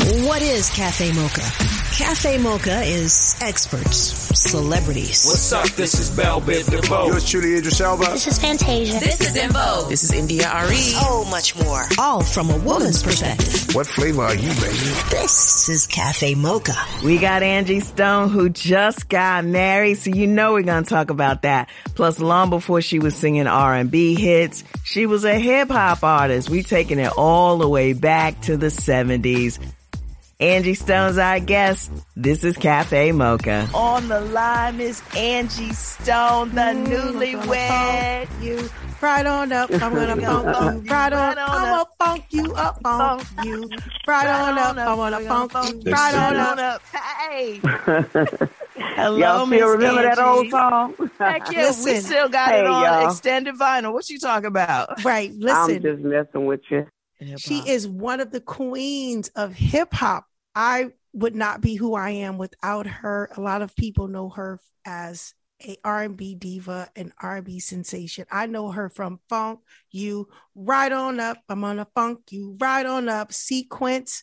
What is Cafe Mocha? Cafe Mocha is experts, celebrities. What's up? This is Bell Biv DeVoe. Yours truly, Idris Elba. This is Fantasia. This is En Vogue. This is India Arie. So much more. All from a woman's perspective. What flavor are you, baby? This is Cafe Mocha. We got Angie Stone who just got married, so you know we're gonna talk about that. Plus, long before she was singing R&B hits, she was a hip hop artist. We taking it all the way back to the 70s. Angie Stone's our guest. This is Cafe Mocha. On the line is Angie Stone, the Mm, newlywed. You right on up. I'm gonna funk you right on. I'm gonna funk you up, funk you right on up. I wanna funk you right on up. Hey. Hello, Y'all Miss still remember that old Angie. song? Heck yeah, we still got Hey, it on y'all. extended vinyl. What you talking about? Right. listen. I'm Listen, just messing with you. she is one of the queens of hip hop. I would not be who I am without her. A lot of people know her as a R&B diva and R&B sensation. I know her from Funk You Right On Up. I'm on a funk you right on up. Sequence.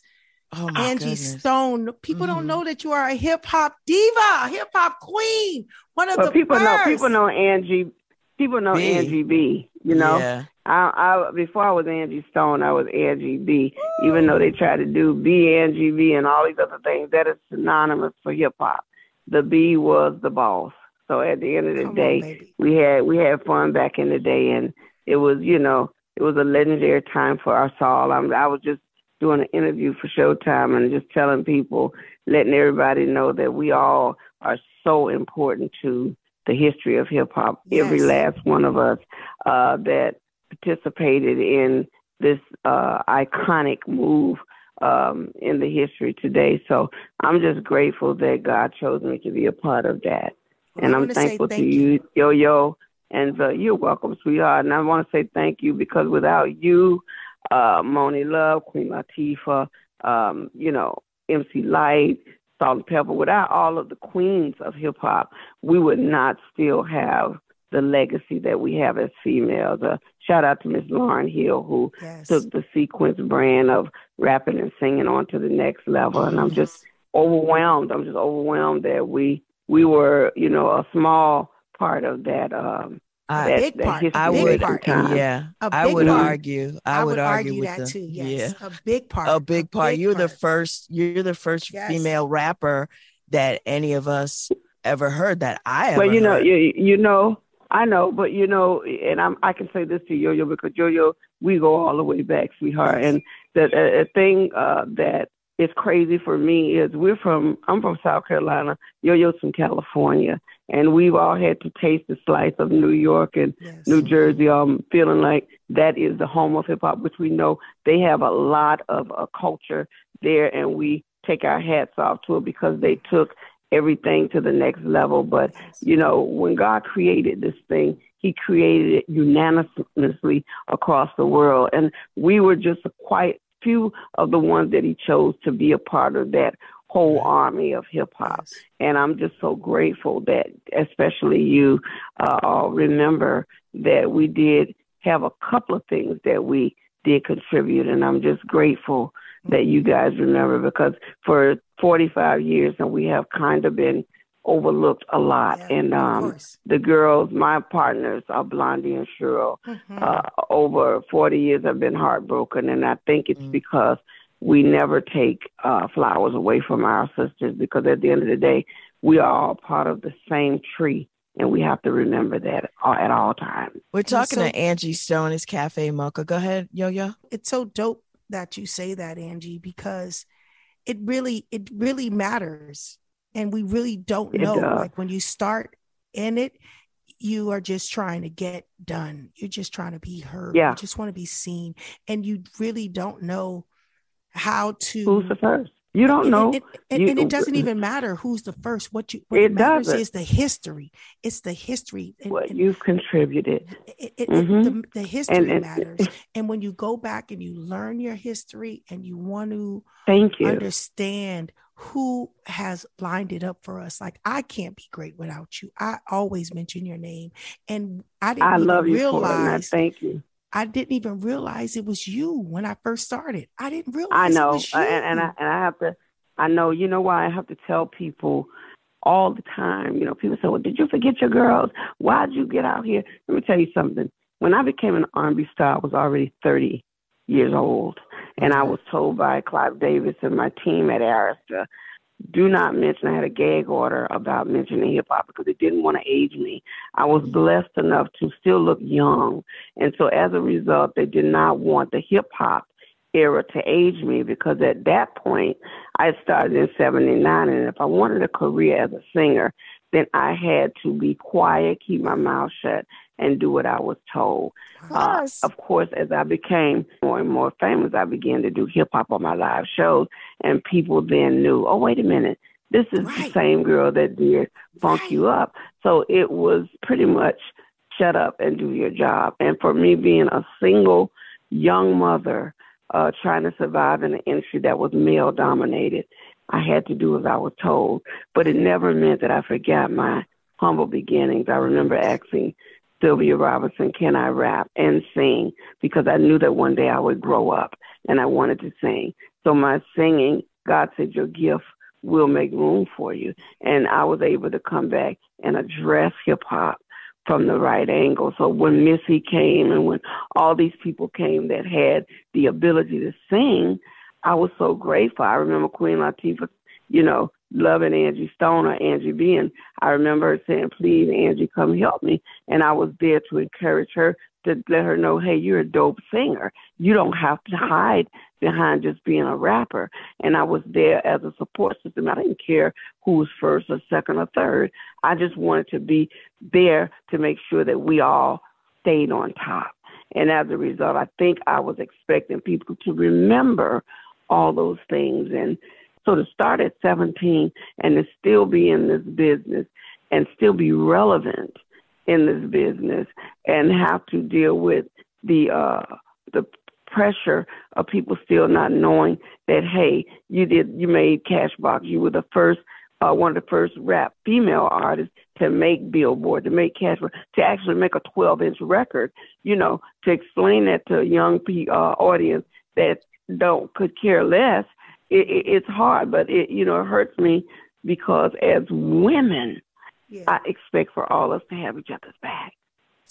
Oh my Angie goodness. Stone. People Mhm. don't know that you are a hip hop diva, hip hop queen. One of But the people know people know Angie. People know B. Angie B. You know, Yeah. I, I before I was Angie Stone, I was Angie B. Even though they try to do B Angie B and all these other things, that is synonymous for hip hop. The B was the boss. So at the end of the Come day, baby. we had we had fun back in the day, and it was you know it was a legendary time for us all. I'm, I was just doing an interview for Showtime and just telling people, letting everybody know that we all are so important to the history of hip hop. Every last one of us uh, that participated in this uh, iconic move um, in the history today. So I'm just grateful that God chose me to be a part of that. And I I'm thankful to thank you, Yo Yo. And uh, you're welcome, sweetheart. And I want to say thank you because without you, uh, Monie Love, Queen Latifah, um, you know, MC Lyte, Salt-N-Pepa, without all of the queens of hip hop, we would not still have the legacy that we have as females. Uh, shout out to Miss Lauryn Hill, who Yes. took the sequence brand of rapping and singing on to the next level. And I'm just overwhelmed. I'm just overwhelmed that we we were, you know, a small part of that. Um, I- that, big part. history I big would, part. yeah, A I big would part. argue. I, would, argue, with that the, too. Yes, Yeah, a big part. a big part. big you're the first. You're the first Yes. female rapper that any of us ever heard that I ever. Well, you know, heard. you, you know, I know, but you know, and I'm, I can say this to Yo Yo because Yo Yo, we go all the way back, sweetheart. And the a, a thing uh, that is crazy for me is we're from, I'm from South Carolina, Yo Yo's from California, and we've all had to taste the slice of New York and Yes. New Jersey. Um, feeling like that is the home of hip hop, which we know they have a lot of uh, culture there, and we take our hats off to it because they took everything to the next level. But you know, when God created this thing, He created it unanimously across the world, and we were just quite few of the ones that He chose to be a part of that whole army of hip hop. Yes. And I'm just so grateful that, especially you, uh, all remember that we did have a couple of things that we did contribute, and I'm just grateful that you guys remember because for 45 years and we have kind of been overlooked a lot. Yeah, and um, the girls, my partners are Blondie and Cheryl. Mhm. Uh, over 40 years, I've been heartbroken, and I think it's because we never take uh, flowers away from our sisters because at the end of the day, we are all part of the same tree, and we have to remember that at all times. We're talking so- to Angie Stone. It's Cafe Mocha. Go ahead, Yo Yo. it's so dope that you say that angie because it really it really matters and we really don't know like when you start in it you are just trying to get done you're just trying to be heard Yeah. you just want to be seen and you really don't know how to Who's the first? You don't know. And, and, you, and, it doesn't even matter who's the first. What you what it matters doesn't. is the history. It's the history. And, what and you've contributed. It, it, Mhm. the, the history And matters. and when you go back and you learn your history and you want to Thank you. understand who has lined it up for us. Like I can't be great without you. I always mention your name, and I didn't I even love you. Realize. thank you. I didn't even realize it was you when I first started. I didn't realize I know, it was you. uh, and, and I and I have to. I know. You know why I have to tell people all the time. You know, people say, "Well, did you forget your girls? Why'd you get out here?" Let me tell you something. When I became an R&B star, I was already 30 years old, and I was told by Clive Davis and my team at Arista, do not mention. I had a gag order about mentioning hip hop because they didn't want to age me. I was blessed enough to still look young, and so as a result, they did not want the hip hop era to age me because at that point I started in 79 and if I wanted a career as a singer then I had to be quiet, keep my mouth shut and do what I was told. Uh, of course, as I became more and more famous, I began to do hip hop on my live shows, and people then knew, oh, wait a minute, this is the same girl that did Funk Right. You Up. So it was pretty much shut up and do your job. And for me, being a single young mother, uh, trying to survive in an industry that was male dominated, I had to do as I was told. But it never meant that I forgot my humble beginnings. I remember asking Sylvia Robinson, can I rap and sing? Because I knew that one day I would grow up and I wanted to sing. So my singing, God said, your gift will make room for you. And I was able to come back and address hip hop from the right angle. So when Missy came and when all these people came that had the ability to sing, I was so grateful. I remember Queen Latifah, you know, loving Angie Stone or Angie B. I remember her saying, please, Angie, come help me. And I was there to encourage her to let her know, hey, you're a dope singer. You don't have to hide behind just being a rapper. And I was there as a support system. I didn't care who was first or second or third. I just wanted to be there to make sure that we all stayed on top. And as a result, I think I was expecting people to remember all those things. And so to start at 17 and to still be in this business and still be relevant in this business and have to deal with the uh, the pressure of people still not knowing that hey, you did you made Cashbox, you were the first uh, one of the first rap female artists to make Billboard, to make cash, to actually make a 12 inch record, you know, to explain that to a young pe- uh, audience that don't could care less. It, it, it's hard, but it, you know, it hurts me because as women, Yeah. I expect for all of us to have each other's back.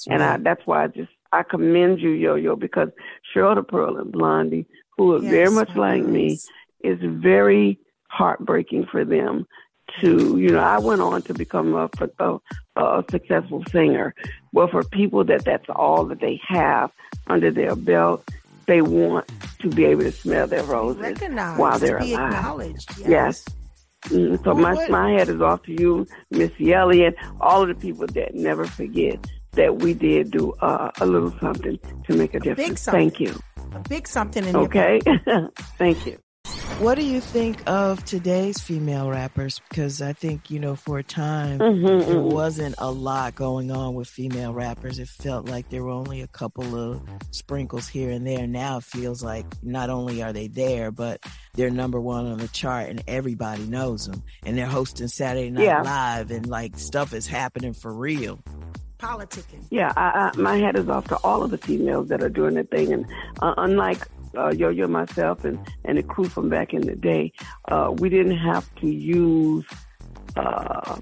And I, that's why I just, I commend you, Yo Yo, because the Pearl and Blondie, who are very much like me, is very heartbreaking for them to you know i went on to become a, a, a successful singer well for people that that's all that they have under their belt they want to be able to smell their roses Recognized, while they're be alive acknowledged. Yes. Yes. Mm, so Well, my what- my head is off to you, Miss Yelly, and all of the people that never forget that we did do uh, a little something to make a difference. something. Thank you. A big something in Okay. Thank you. What do you think of today's female rappers? Because I think, you know, for a time, Mhm, there mhm. wasn't a lot going on with female rappers. It felt like there were only a couple of sprinkles here and there. Now it feels like not only are they there, but they're number one on the chart and everybody knows them. And they're hosting Saturday Night Yeah. Live and like stuff is happening for real. politicking. Yeah, I, I, my hat is off to all of the females that are doing their thing, and uh, unlike uh, Yo Yo, myself, and and the crew from back in the day, uh, we didn't have to use uh,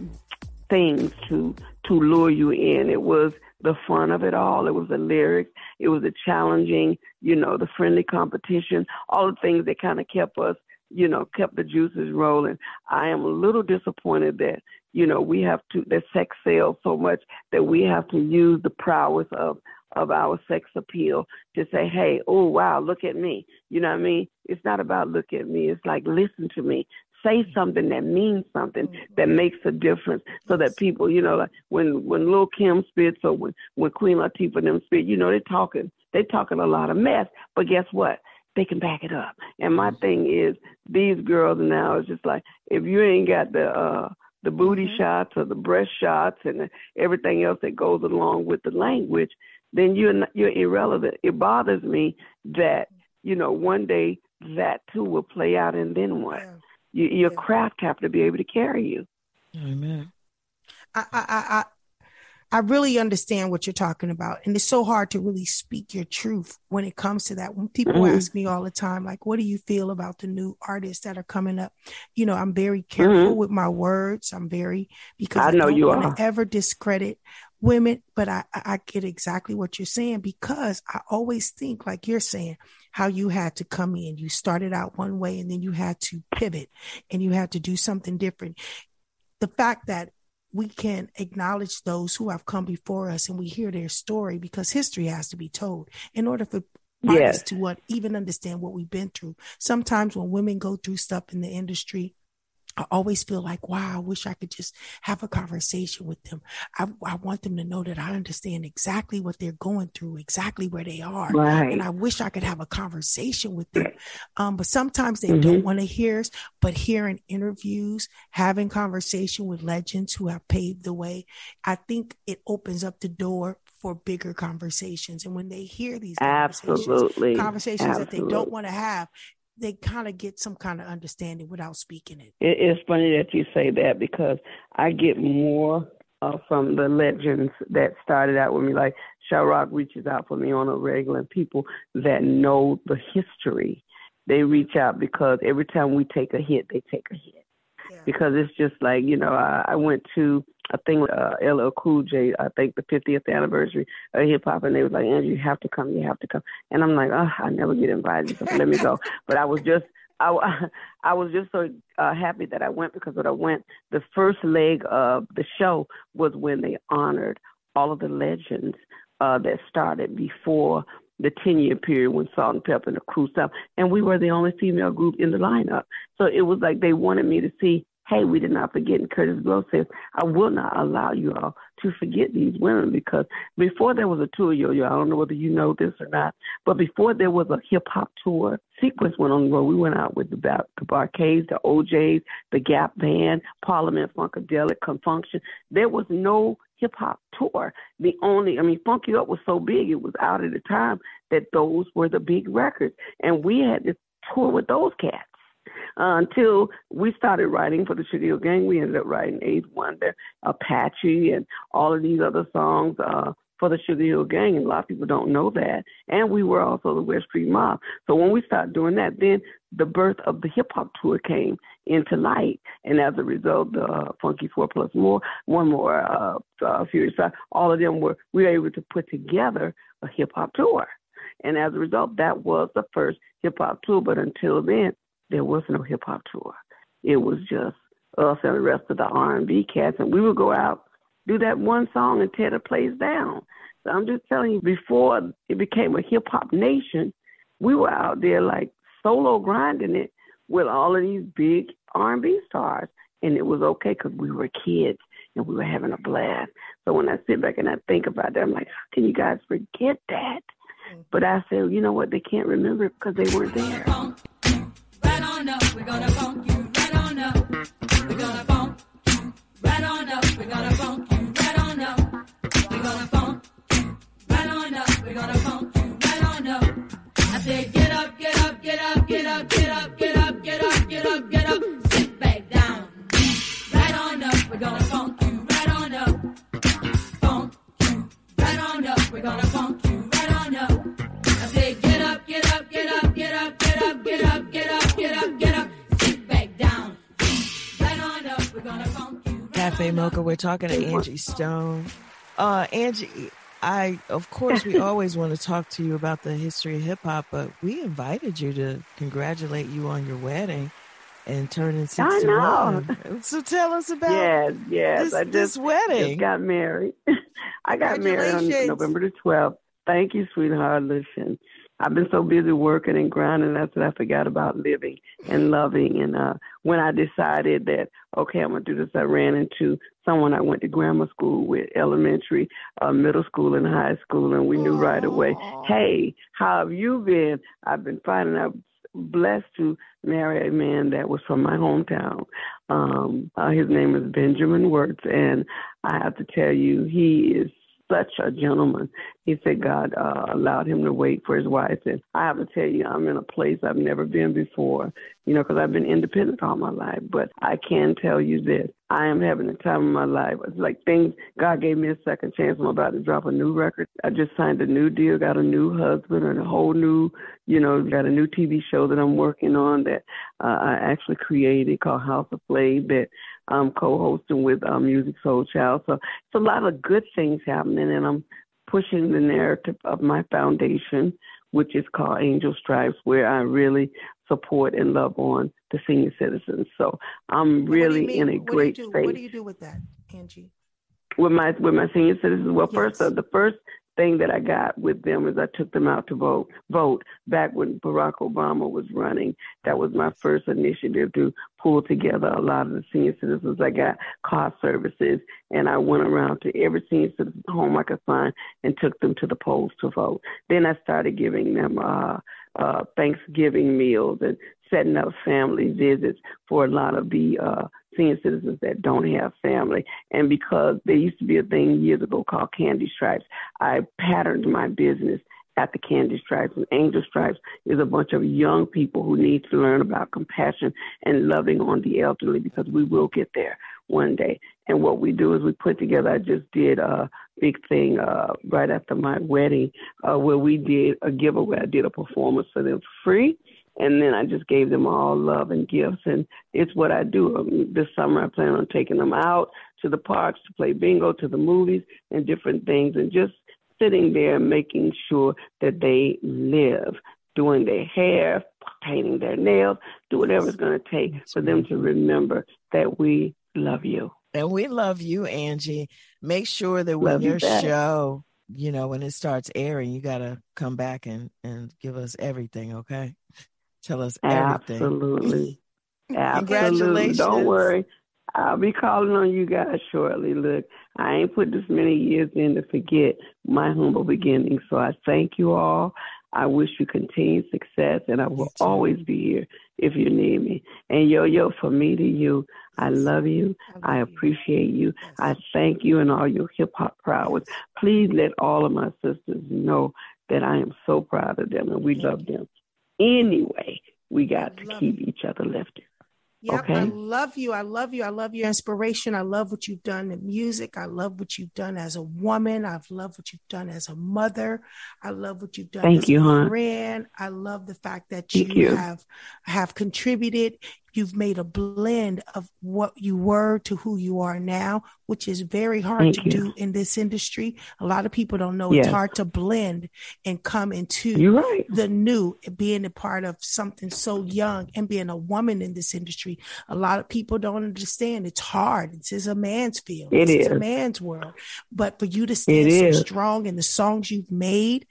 things to to lure you in. It was the fun of it all. It was the lyrics. It was the challenging, you know, the friendly competition. All the things that kind of kept us, you know, kept the juices rolling. I am a little disappointed that you know we have to that sex sells so much that we have to use the prowess of of our sex appeal to say, hey, oh wow, look at me. You know what I mean? It's not about look at me. It's like listen to me. Say something that means something that makes a difference, so that people, you know, like when when Lil Kim spits or when when Queen Latifah them spit, you know, they're talking they're talking a lot of mess. But guess what? they can back it up. And my thing is, these girls now is just like, if you ain't got the uh the booty mm-hmm. shots or the breast shots and everything else that goes along with the language, then you're not, you're irrelevant. It bothers me that you know one day that too will play out, and then what? Yeah. You, your yeah. craft have to be able to carry you. Amen. I, I, I I really understand what you're talking about. And it's so hard to really speak your truth when it comes to that. When people mm-hmm. ask me all the time, like, what do you feel about the new artists that are coming up? You know, I'm very careful mm-hmm. with my words. I'm very, because I, I know you want to ever discredit women, but I, I get exactly what you're saying because I always think, like you're saying, how you had to come in. You started out one way and then you had to pivot and you had to do something different. The fact that we can acknowledge those who have come before us and we hear their story because history has to be told in order for yes. to what even understand what we've been through. Sometimes when women go through stuff in the industry, I always feel like, wow, I wish I could just have a conversation with them. I, I want them to know that I understand exactly what they're going through, exactly where they are. Right. And I wish I could have a conversation with them. Um, but sometimes they mm-hmm. don't want to hear us, but hearing interviews, having conversation with legends who have paved the way, I think it opens up the door for bigger conversations. And when they hear these conversations, Absolutely. conversations Absolutely. that they don't want to have, they kind of get some kind of understanding without speaking it. It's funny that you say that because I get more uh, from the legends that started out with me. Like Sha-Rock reaches out for me on a regular. People that know the history, they reach out because every time we take a hit, they take a hit. Yeah. Because it's just like you know, I, I went to I think uh, LL Cool J, I think the 50th anniversary of hip hop, and they was like, Andrew, you have to come, you have to come. And I'm like, oh, I never get invited, so let me go. But I was just, I, I was just so uh, happy that I went because when I went, the first leg of the show was when they honored all of the legends uh, that started before the 10 year period when Salt-N-Pepa and the crew stopped. And we were the only female group in the lineup. So it was like they wanted me to see Hey, we did not forget. And Kurtis Blow says, I will not allow you all to forget these women because before there was a tour, yo yo, I don't know whether you know this or not, but before there was a hip hop tour, Sequence went on the road. We went out with the, the Bar-Kays, the O'Jays, the Gap Band, Parliament Funkadelic, Con Funk Shun. There was no hip hop tour. The only, I mean, Funk You Up was so big, it was out at the time that those were the big records. And we had to tour with those cats uh, until we started writing for the Sugar Hill Gang. We ended up writing Eighth Wonder, Apache, and all of these other songs uh, for the Sugar Hill Gang. And a lot of people don't know that. And we were also the West Street Mob. So when we started doing that, then the birth of the hip hop tour came into light. And as a result, the uh, Funky Four Plus More, one more, uh, uh, Furious Five, all of them were, we were able to put together a hip hop tour. And as a result, that was the first hip hop tour. But until then, there was no hip hop tour. It was just us and the rest of the R and B cats, and we would go out, do that one song, and tear the place down. So I'm just telling you, before it became a hip hop nation, we were out there like solo grinding it with all of these big R and B stars, and it was okay because we were kids and we were having a blast. So when I sit back and I think about that, I'm like, how can you guys forget that? Mm. But I say, you know what? They can't remember it because they weren't there Mocha, we're talking to Angie Stone. Uh, Angie, I, of course, we always want to talk to you about the history of hip hop, but we invited you to congratulate you on your wedding and turning 61. So tell us about yes, yes. This, I just, this wedding. Just got married. I got married on November the 12th. Thank you, sweetheart. Listen, I've been so busy working and grinding that's that I forgot about living and loving. And uh, when I decided that okay, I'm gonna do this, I ran into someone I went to grammar school with, elementary, uh, middle school, and high school, and we knew right away. Hey, how have you been? I've been fine, and I'm blessed to marry a man that was from my hometown. Um, uh, his name is Benjamin Wirtz, and I have to tell you, he is such a gentleman. He said God uh, allowed him to wait for his wife. And I have to tell you, I'm in a place I've never been before, you know, because I've been independent all my life. But I can tell you this I am having the time of my life. It's like things, God gave me a second chance. I'm about to drop a new record. I just signed a new deal, got a new husband, and a whole new, you know, got a new TV show that I'm working on that uh, I actually created called House of Play that I'm co-hosting with uh, Musiq Soulchild. So it's a lot of good things happening, and I'm pushing the narrative of my foundation, which is called Angel Stripes, where I really support and love on the senior citizens. So I'm really in a what great do. What do you do with that, Angie? With my with my senior citizens, well, Yes. first uh, the first thing that I got with them is I took them out to vote. Vote back when Barack Obama was running. That was my first initiative to pull together a lot of the senior citizens. I got car services, and I went around to every senior citizen home I could find and took them to the polls to vote. Then I started giving them uh, uh, Thanksgiving meals and setting up family visits for a lot of the uh, senior citizens that don't have family. And because there used to be a thing years ago called Candy Stripes, I patterned my business at the Candy Stripes. And Angel Stripes is a bunch of young people who need to learn about compassion and loving on the elderly because we will get there one day. And what we do is we put together, I just did a big thing uh, right after my wedding uh, where we did a giveaway. I did a performance for them free. And then I just gave them all love and gifts, and it's what I do. Um, this summer, I plan on taking them out to the parks to play bingo, to the movies, and different things, and just sitting there making sure that they live, doing their hair, painting their nails, do whatever it's going to take for them to remember that we love you. And we love you, Angie. Make sure that when Love your back. show, you know, when it starts airing, you got to come back and, and give us everything, okay? Tell us everything. Absolutely. Absolutely. Congratulations. Don't worry. I'll be calling on you guys shortly. Look, I ain't put this many years in to forget my humble beginnings. So I thank you all. I wish you continued success, and I will always be here if you need me. And yo, yo, from me to you, I love you. I appreciate you. I thank you and all your hip hop prowess. Please let all of my sisters know that I am so proud of them and we love them. Anyway, we got to keep each other lifted. Yep, Okay. I love you. I love you. I love your inspiration. I love what you've done in music. I love what you've done as a woman. I've loved what you've done as a mother. I love what you've done Thank as you, a hon. friend. I love the fact that you, you. have have contributed. You've made a blend of what you were to who you are now, which is very hard Thank to you. do in this industry. A lot of people don't know it's hard to blend and come into right. the new being a part of something so young and being a woman in this industry a lot of people don't understand it's hard this is a man's field It this is a man's world but for you to stand It so is. strong in the songs you've made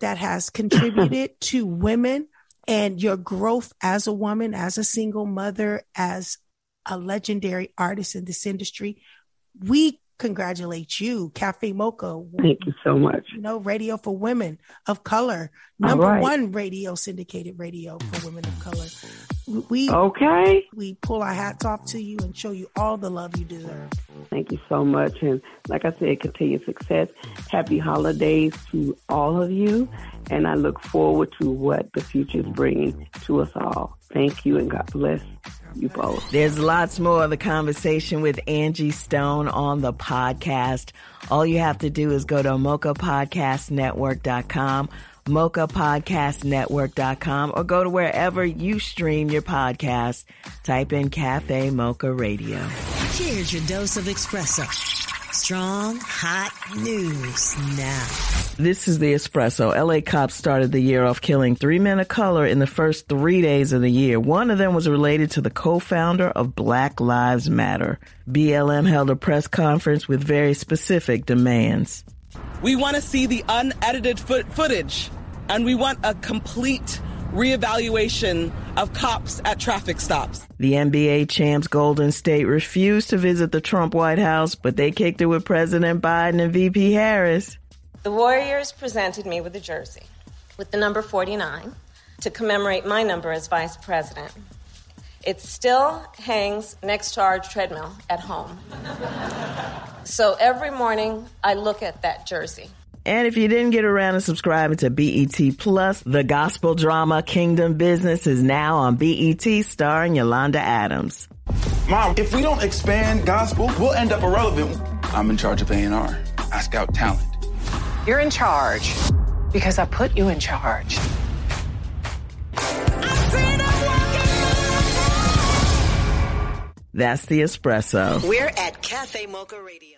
that has contributed to women and your growth as a woman as a single mother as a legendary artist in this industry we congratulate you cafe mocha Thank you so much. you know, radio for women of color, number right. one radio syndicated radio for women of color. We Okay. we pull our hats off to you and show you all the love you deserve. Thank you so much. And like I said, continued success. Happy holidays to all of you. And I look forward to what the future is bringing to us all. Thank you and God bless you both. There's lots more of the conversation with Angie Stone on the podcast. All you have to do is go to mochapodcastnetwork.com, mochapodcastnetwork.com, or go to wherever you stream your podcast. Type in Cafe Mocha Radio. Here's your dose of espresso. Strong, hot news now. This is the espresso. LA cops started the year off killing three men of color in the first three days of the year. One of them was related to the co-founder of Black Lives Matter. BLM held a press conference with very specific demands. We want to see the unedited foot- footage and we want a complete reevaluation of cops at traffic stops. The NBA champs Golden State refused to visit the Trump White House, but they kicked it with President Biden and VP Harris. The Warriors presented me with a jersey with the number 49 to commemorate my number as vice president. It still hangs next to our treadmill at home. so every morning I look at that jersey. And if you didn't get around to subscribing to BET Plus, the gospel drama Kingdom Business is now on BET starring Yolanda Adams. Mom, if we don't expand gospel, we'll end up irrelevant. I'm in charge of A&R. I scout talent. You're in charge because I put you in charge. That's the espresso. We're at Cafe Mocha Radio.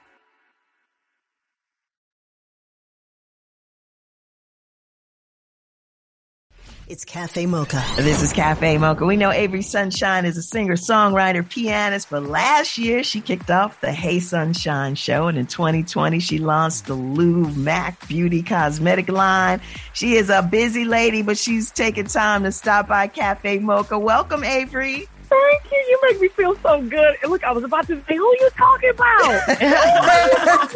It's Cafe Mocha. This is Cafe Mocha. We know Avery Sunshine is a singer, songwriter, pianist, but last year she kicked off the Hey Sunshine show. And in 2020, she launched the Lou Mac Beauty Cosmetic line. She is a busy lady, but she's taking time to stop by Cafe Mocha. Welcome, Avery. Thank you. You make me feel so good. And look, I was about to say, who are you talking about?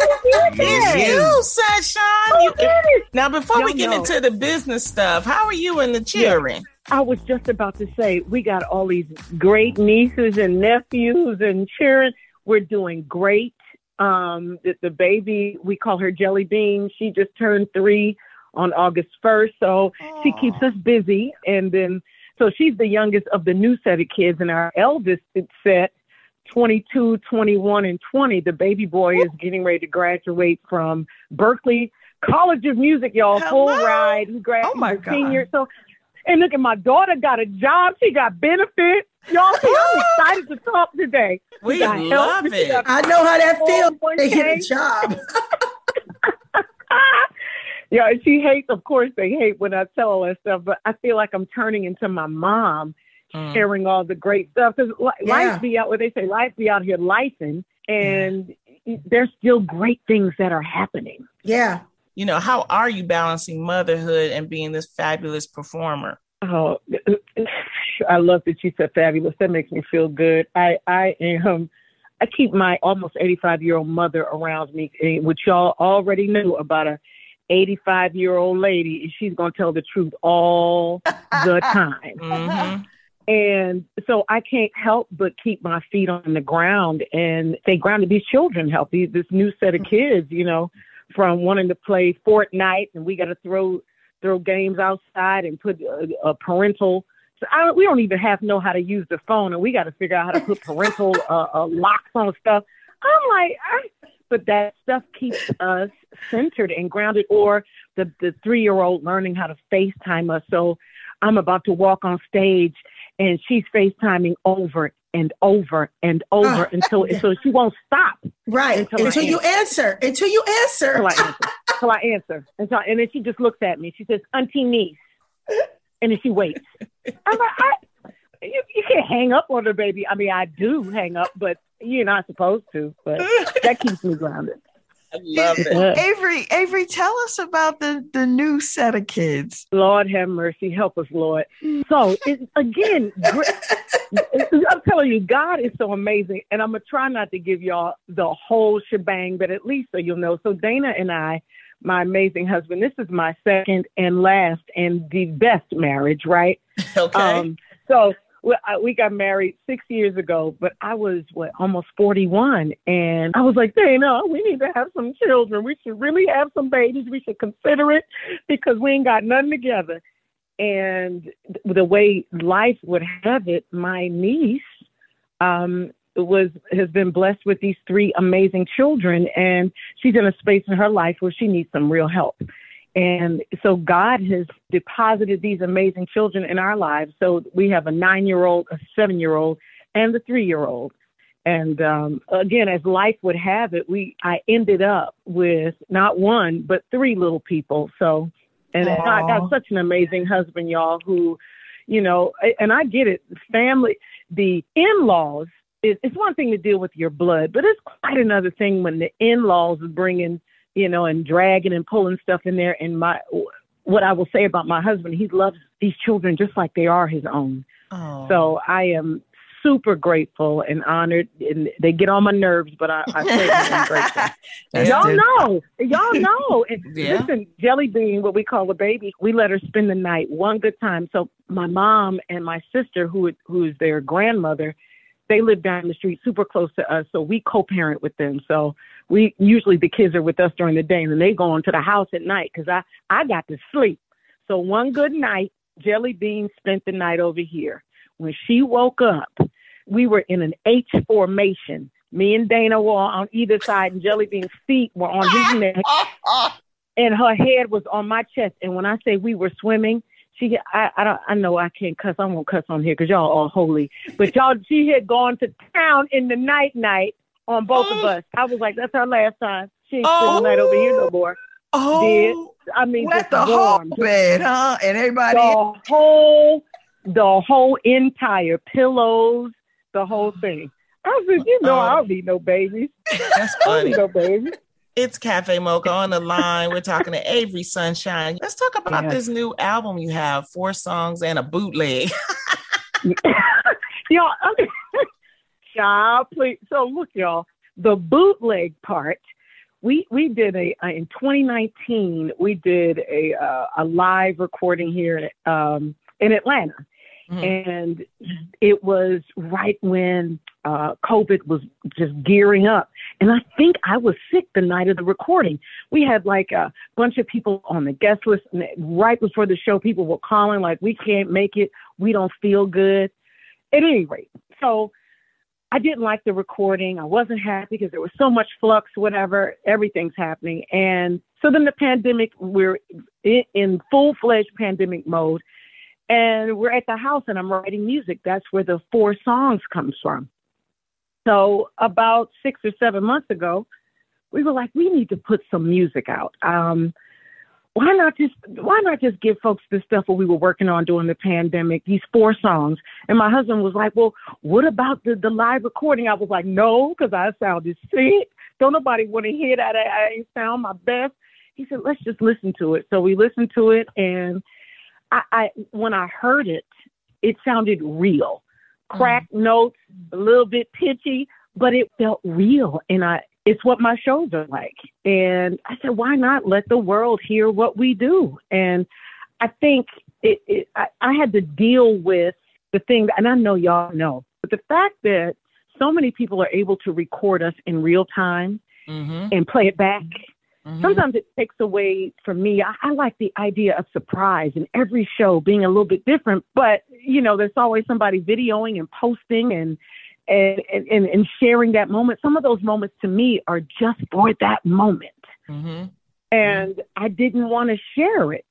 it's you, Sunshine. You, now, before Yo, we get into the business stuff, how are you and the children? Yeah. I was just about to say, we got all these great nieces and nephews and children. We're doing great. Um, the, the baby, we call her Jelly Bean. She just turned three on August 1st. So Aww. she keeps us busy. And then so she's the youngest of the new set of kids, and our eldest set, 22, 21, and 20. The baby boy is getting ready to graduate from Berklee College of Music, y'all. Hello? Full ride. He graduated oh my God. senior. So, and look at my daughter got a job. She got benefits. Y'all, see, I'm excited to talk today. We, we love it. I know how that feels. They get a oh job. yeah, she hates. Of course, they hate when I tell all that stuff. But I feel like I'm turning into my mom, mm. sharing all the great stuff because li- yeah. life be out. where they say, life be out here lifing, and yeah. there's still great things that are happening. Yeah. You know, how are you balancing motherhood and being this fabulous performer? Oh, I love that you said fabulous. That makes me feel good. I I am. I keep my almost 85 year old mother around me, which y'all already knew about a 85 year old lady and she's going to tell the truth all the time. Mm-hmm. And so I can't help but keep my feet on the ground and stay grounded. These children help these, this new set of kids, you know, from wanting to play Fortnite and we got to throw, throw games outside and put a, a parental I, we don't even have know how to use the phone, and we got to figure out how to put parental uh, uh, locks on stuff. I'm like, I, but that stuff keeps us centered and grounded. Or the the three year old learning how to FaceTime us. So I'm about to walk on stage, and she's FaceTiming over and over and over Oh, until so she won't stop. Right. Until, Until, you answer. Until you answer. Until I answer. Until I answer. Until, and then she just looks at me. She says, "Auntie niece," and then she waits. I'm like, I, you, you can't hang up on her, baby. I mean, I do hang up, but you're not supposed to. But that keeps me grounded. I love it. Avery, Avery, tell us about the the new set of kids. Lord have mercy, help us, Lord. So it, again, I'm telling you, God is so amazing, and I'm gonna try not to give y'all the whole shebang, but at least so you'll know. So Dana and I, my amazing husband, this is my second and last and the best marriage, right? Okay. Um, so we, got married six years ago, but I was what almost 41, and I was like, Dana, we need to have some children. We should really have some babies. We should consider it because we ain't got nothing together. And the way life would have it, my niece um, was has been blessed with these three amazing children, and she's in a space in her life where she needs some real help. And so God has deposited these amazing children in our lives. So we have a nine year old, a seven year old, and a three year old. And um, again, as life would have it, we I ended up with not one but three little people. So, and I got such an amazing husband, y'all. Who, you know, and I get it. Family, the in laws. It's one thing to deal with your blood, but it's quite another thing when the in-laws are bringing you know, and dragging and pulling stuff in there. And my, what I will say about my husband, he loves these children just like they are his own. Oh. So I am super grateful and honored. And they get on my nerves, but I, I certainly am grateful. That's Y'all it. know, y'all know. And Yeah. Listen, Jelly Bean, what we call a baby, we let her spend the night one good time. So my mom and my sister, who who is their grandmother, they live down the street, super close to us. So we co-parent with them. So we usually the kids are with us during the day, and then they go on to the house at night because I I got to sleep. So one good night, Jelly Bean spent the night over here. When she woke up, we were in an H formation. Me and Dana were on either side, and Jelly Bean's feet were on his neck, and her head was on my chest. And when I say we were swimming, she I I don't I know I can't cuss. I won't cuss on here because y'all all holy. But y'all, she had gone to town in the night night on both of oh. us. I was like, that's her last time. She ain't spending the night over here no oh. more. Oh, Did I mean that's just the whole warm. bed, huh? And everybody. the whole the whole entire pillows, the whole thing. I said, you know, I don't need no babies. That's I don't funny. need no babies. It's Cafe Mocha on the line. We're talking to Avery Sunshine. Let's talk about Yeah. this new album you have, four songs and a bootleg. y'all, okay. child, please. So look, y'all, the bootleg part. We we did a in 2019. We did a uh, a live recording here um, in Atlanta, and it was right when uh, COVID was just gearing up. And I think I was sick the night of the recording. We had like a bunch of people on the guest list, and right before the show, people were calling like, "We can't make it. We don't feel good." At any rate, so I didn't like the recording. I wasn't happy because there was so much flux, whatever, everything's happening. And so then the pandemic, we're in, full fledged pandemic mode. And we're at the house and I'm writing music. That's where the four songs comes from. So about six or seven months ago, we were like, we need to put some music out. Um, why not just why not just give folks the stuff that we were working on during the pandemic, these four songs? And my husband was like, Well, what about the, the live recording? I was like, No, because I sounded sick. Don't nobody want to hear that. I, I ain't sound my best. He said, Let's just listen to it. So we listened to it and I, I when I heard it, it sounded real. Cracked notes, a little bit pitchy, but it felt real. And I it's what my shows are like. And I said, why not let the world hear what we do? And I think it, it I, I had to deal with the thing, and I know y'all know, but the fact that so many people are able to record us in real time Mm-hmm. and play it back. Sometimes it takes away from me. I, I like the idea of surprise and every show being a little bit different, but you know, there's always somebody videoing and posting and, and, and, and sharing that moment. Some of those moments to me are just for that moment. Mm-hmm. And I didn't want to share it.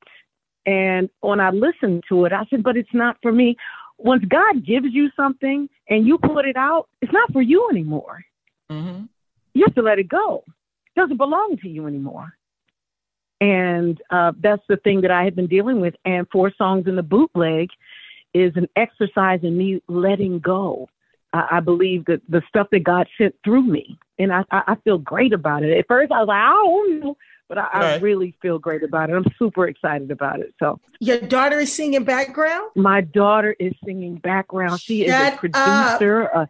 And when I listened to it, I said, but it's not for me. Once God gives you something and you put it out, it's not for you anymore. Mm-hmm. You have to let it go. It doesn't belong to you anymore. And uh, that's the thing that I have been dealing with. And Four Songs in the Bootleg is an exercise in me letting go. I, I believe that the stuff that God sent through me, and I, I, I feel great about it. At first, I was like, I don't know, but I, I really feel great about it. I'm super excited about it. So Your daughter is singing background? my daughter is singing background. She is a producer, a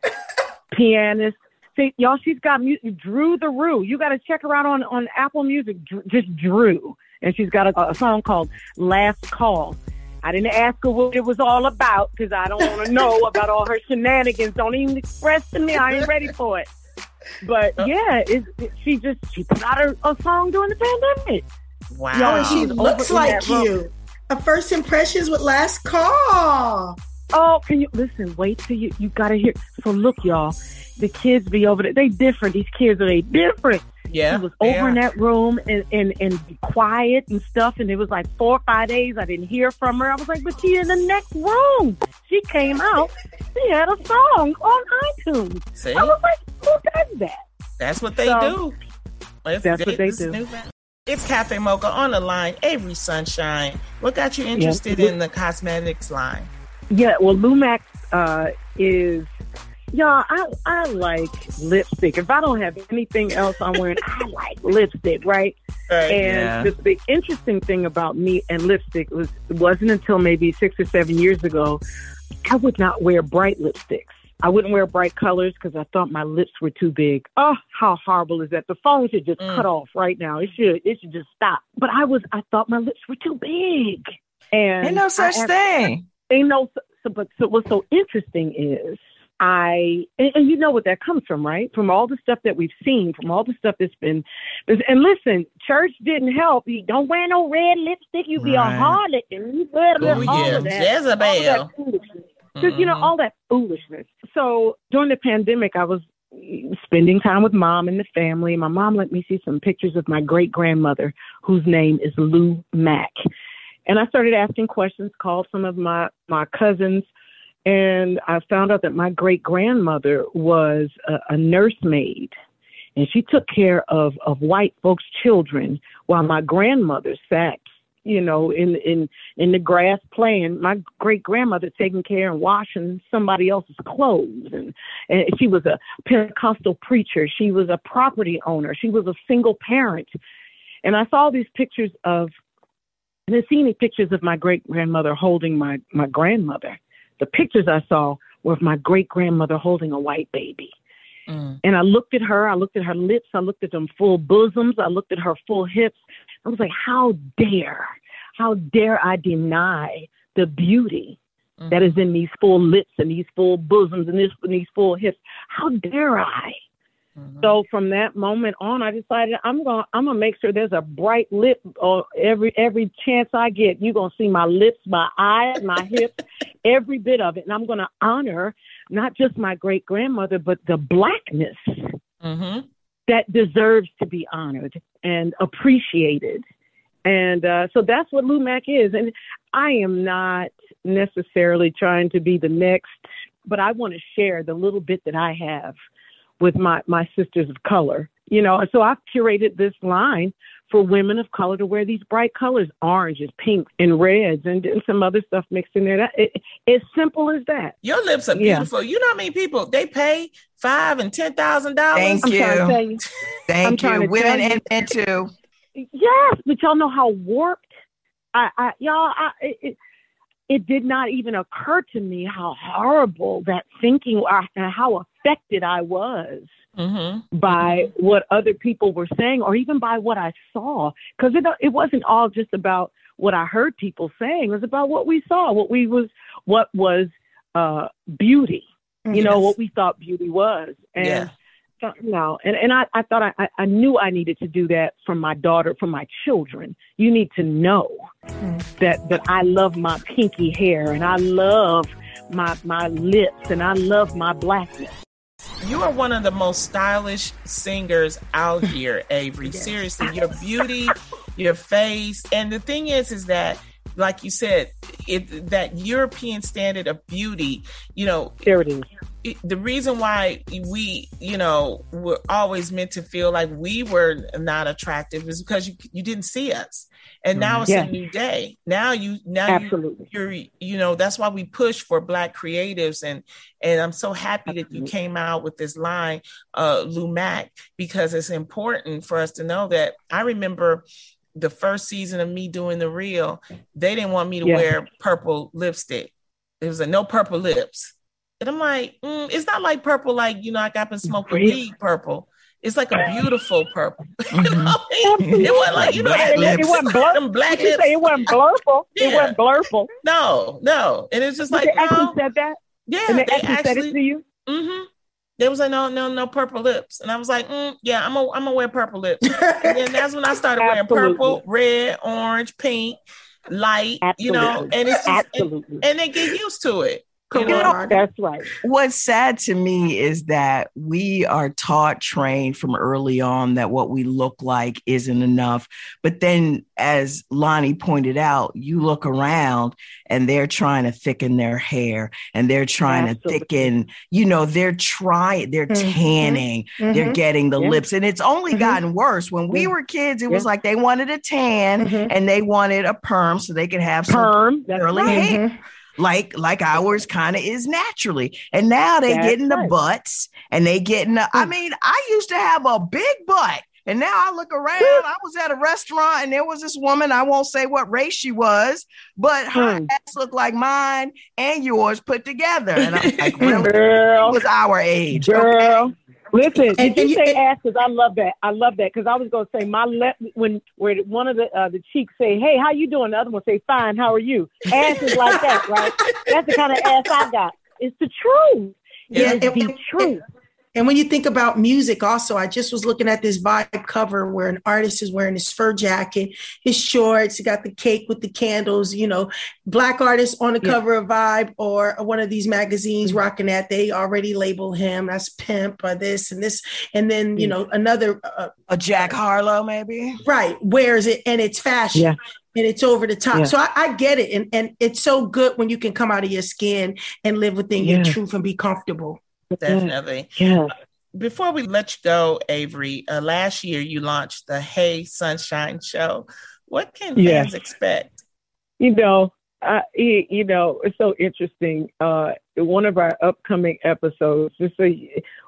pianist. See, y'all, she's got music. Drew the Rue. You got to check her out on on Apple Music. Dr- Just Drew, and she's got a, a song called "Last Call." I didn't ask her what it was all about because I don't want to know about all her shenanigans. Don't even express to me. I ain't ready for it. But yeah, it, it, she just she put out a, a song during the pandemic. Wow. Yo, and she looks like that room. you. A first impressions with Last Call. Oh, can you listen? Wait till you you gotta hear. So look, y'all, the kids be over there. They different. These kids are they different. Yeah. She was over in that room and, and and be quiet and stuff. And it was like four or five days. I didn't hear from her. I was like, but she in the next room. She came out. She had a song on iTunes. See? I was like, who does that? That's what they So, do. Let's that's what they do. It's Cafe Mocha on the line. Avery Sunshine. What got you interested in the cosmetics line? Yeah, well, Lumax uh, is, y'all. I I like lipstick. If I don't have anything else I'm wearing, I like lipstick, right? Right. And the, the interesting thing about me and lipstick was it wasn't until maybe six or seven years ago I would not wear bright lipsticks. I wouldn't wear bright colors because I thought my lips were too big. Oh, how horrible is that? The phone should just cut off right now. It should. It should just stop. But I was. I thought my lips were too big. And Ain't no such I asked- thing. Ain't no. So, but so what's so interesting is I and, and you know what that comes from, right? From all the stuff that we've seen, from all the stuff that's been. And listen, church didn't help. You don't wear no red lipstick. You be a harlot, and you better Oh, all yeah. of that. Jezebel. All of that foolishness. Just you know Mhm. all that foolishness. So during the pandemic, I was spending time with mom and the family. My mom let me see some pictures of my great grandmother, whose name is Lou Mack. And I started asking questions, called some of my, my cousins, and I found out that my great grandmother was a, a nursemaid. And she took care of, of white folks' children while my grandmother sat, you know, in, in, in the grass playing. My great grandmother taking care and washing somebody else's clothes. And, and she was a Pentecostal preacher. She was a property owner. She was a single parent. And I saw these pictures of I didn't see any pictures of my great grandmother holding my, my grandmother. The pictures I saw were of my great grandmother holding a white baby. Mm. And I looked at her, I looked at her lips, I looked at them full bosoms, I looked at her full hips. I was like, how dare, how dare I deny the beauty that is in these full lips and these full bosoms and this and these full hips? How dare I? So from that moment on, I decided I'm gonna I'm gonna make sure there's a bright lip or every every chance I get. You're gonna see my lips, my eyes, my hips, every bit of it, and I'm gonna honor not just my great grandmother, but the blackness Mm-hmm. that deserves to be honored and appreciated. And uh, so that's what Lou Mack is. And I am not necessarily trying to be the next, but I want to share the little bit that I have with my, my sisters of color. You know, and so I've curated this line for women of color to wear these bright colors, oranges, pinks, and reds, and, and some other stuff mixed in there. That, it, it's simple as that. Your lips are Yeah. beautiful. You know how many people they pay five and ten thousand dollars. Thank I'm you. trying to tell you. I'm Thank you. to Women tell you. and men too. Yes, but y'all know how warped. I, I y'all, I, it, it, it did not even occur to me how horrible that thinking, and how affected I was Mm-hmm. by what other people were saying, or even by what I saw. Because it it wasn't all just about what I heard people saying; it was about what we saw, what we was, what was uh, beauty. You know what we thought beauty was, and Yeah. no, and and I, I thought I, I knew I needed to do that for my daughter, for my children. You need to know that that I love my pinky hair and I love my my lips and I love my blackness. You are one of the most stylish singers out here, Avery. yes. Seriously, your beauty, your face, and the thing is, is that like you said, it, that European standard of beauty, you know, there it is the reason why we, you know, were always meant to feel like we were not attractive is because you, you didn't see us. And now it's a new day. Now you, now Absolutely. You, you're, you know, that's why we push for Black creatives. And, and I'm so happy Absolutely. that you came out with this line, uh, Lumac, because it's important for us to know that I remember the first season of me doing the real, they didn't want me to yeah. wear purple lipstick. It was a no purple lips. And I'm like, mm, it's not like purple, like, you know, I got been smoking weed purple. It's like a beautiful purple. you know mm-hmm. It wasn't like, you know, black it, it wasn't blur- black lips. Say it wasn't blurple. yeah. It wasn't blurple. No, no. And it's just but like, they actually no. said that? Yeah. And they, they actually, actually, said it to you? Mm-hmm. There was like no, no, no purple lips, and I was like, mm, "Yeah, I'm gonna, I'm gonna wear purple lips." and then that's when I started wearing purple, red, orange, pink, light, Absolutely. you know, and it's just, and, and, they get used to it. You know, that's right. What's sad to me is that we are taught, trained from early on that what we look like isn't enough. But then, as Loni pointed out, you look around and they're trying to thicken their hair and they're trying Absolutely. to thicken, you know, they're trying, they're mm-hmm. tanning, mm-hmm. they're getting the yeah. lips. And it's only mm-hmm. gotten worse. When we were kids, it yeah. was like they wanted a tan mm-hmm. and they wanted a perm so they could have some perm, early right. hair mm-hmm like like ours kind of is naturally. And now they get in the butts and they get in the, I mean, I used to have a big butt. And now I look around, I was at a restaurant and there was this woman, I won't say what race she was, but her hmm. ass looked like mine and yours put together. And I'm like, really? Girl. It was our age. Girl. Okay? Listen, and, you say ass? Because I love that. I love that because I was going to say my left when where one of the uh, the cheeks say, "Hey, how you doing?" The other one say, "Fine, how are you?" Ass is like that, right? That's the kind of ass I got. It's the truth. Yeah, it's the truth. And when you think about music, also, I just was looking at this vibe cover where an artist is wearing his fur jacket, his shorts, he got the cake with the candles, you know, black artists on the yeah. cover of Vibe or one of these magazines mm-hmm. rocking that. They already label him as pimp or this and this. And then, you know, another. Uh, a Jack Harlow, maybe? Right. Wears it and it's fashion. Yeah and it's over the top. Yeah. So I, I, get it. And, and it's so good when you can come out of your skin and live within yeah. your truth and be comfortable. Definitely. Yeah. Before we let you go, Avery, uh, last year you launched the Hey Sunshine Show. What can fans expect? You know, uh, you know, it's so interesting. Uh, one of our upcoming episodes, just so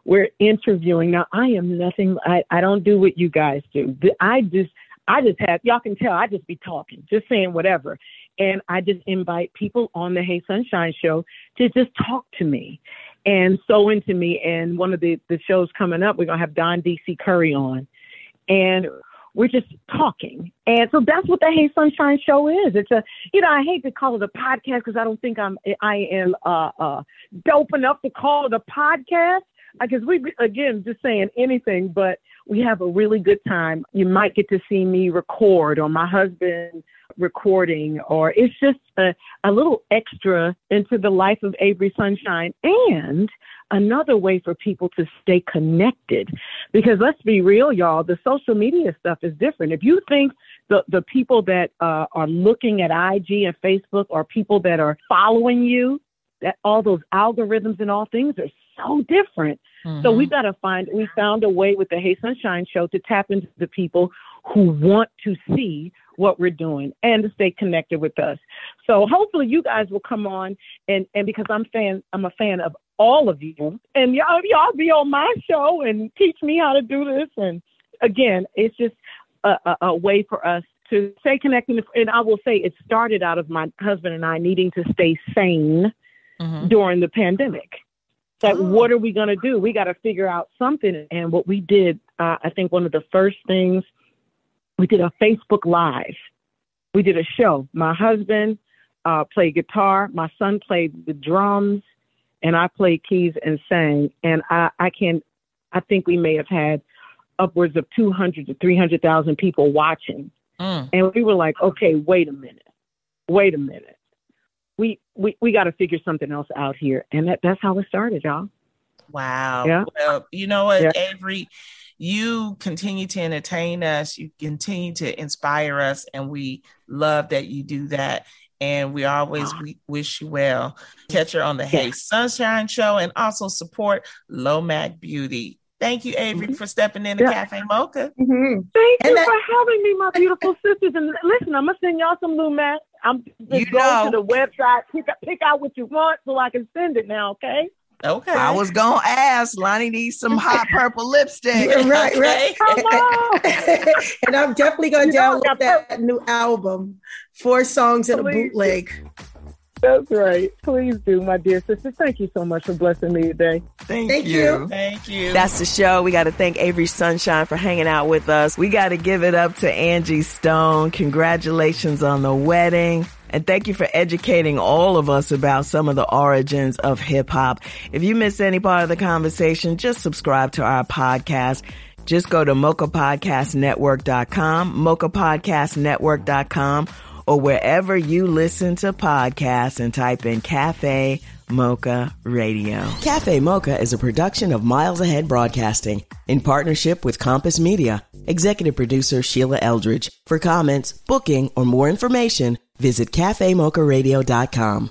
we're interviewing. Now, I am nothing. I, I don't do what you guys do. I just, I just have. Y'all can tell. I just be talking, just saying whatever, and I just invite people on the Hey Sunshine Show to just talk to me and so into me. And one of the, the shows coming up, we're going to have Don DC Curry on. And we're just talking. And so that's what the Hey Sunshine show is. It's a, you know, I hate to call it a podcast because I don't think I'm, I am uh, uh, dope enough to call it a podcast. Because we, again, just saying anything, but we have a really good time. You might get to see me record or my husband recording, or it's just a, a little extra into the life of Avery Sunshine and another way for people to stay connected. Because let's be real, y'all, the social media stuff is different. If you think the, the people that uh, are looking at IG and Facebook are people that are following you, that all those algorithms and all things are so different. Mm-hmm. So we got to find, we found a way with the Hey Sunshine show to tap into the people who want to see what we're doing and to stay connected with us. So hopefully you guys will come on and, and because I'm fan, I'm a fan of all of you and y'all, y'all be on my show and teach me how to do this. And again, it's just a, a, a way for us to stay connected. And I will say it started out of my husband and I needing to stay sane mm-hmm. during the pandemic. That oh. what are we going to do? We got to figure out something. And what we did, uh, I think one of the first things we did a Facebook Live. We did a show. My husband uh, played guitar, my son played the drums, and I played keys and sang. And I, I can I think we may have had upwards of 200 to 300,000 people watching. Mm. And we were like, okay, wait a minute. Wait a minute. We we, we got to figure something else out here. And that, that's how it started, y'all. Wow. Yeah. Well, you know what, Yeah. Avery, you continue to entertain us, you continue to inspire us, and we love that you do that. And we always we wish you well. Catch her on the Hey Sunshine Show and also support Lomac Beauty. Thank you, Avery, for stepping in to Mm-hmm. Yeah. Cafe Mocha. Thank you for having me, my beautiful sisters. And listen, I'm gonna send y'all some mat. I'm just You go know. to the website, pick out, pick out what you want, so I can send it now. Okay. Okay. I was gonna ask. Loni needs some hot purple lipstick. Yeah, right, right. Come on. and I'm definitely gonna You download that new album, four songs in a Please. bootleg. That's right. Please do, my dear sisters. Thank you so much for blessing me today. Thank, Thank you. Thank you. That's the show. We got to thank Avery Sunshine for hanging out with us. We got to give it up to Angie Stone. Congratulations on the wedding. And thank you for educating all of us about some of the origins of hip hop. If you miss any part of the conversation, just subscribe to our podcast. Just go to mochapodcastnetwork.com, mochapodcastnetwork.com, or wherever you listen to podcasts and type in Cafe Mocha Radio. Cafe Mocha is a production of Miles Ahead Broadcasting in partnership with Compass Media. Executive producer Sheila Eldridge. For comments, booking, or more information, visit cafemocharadio.com.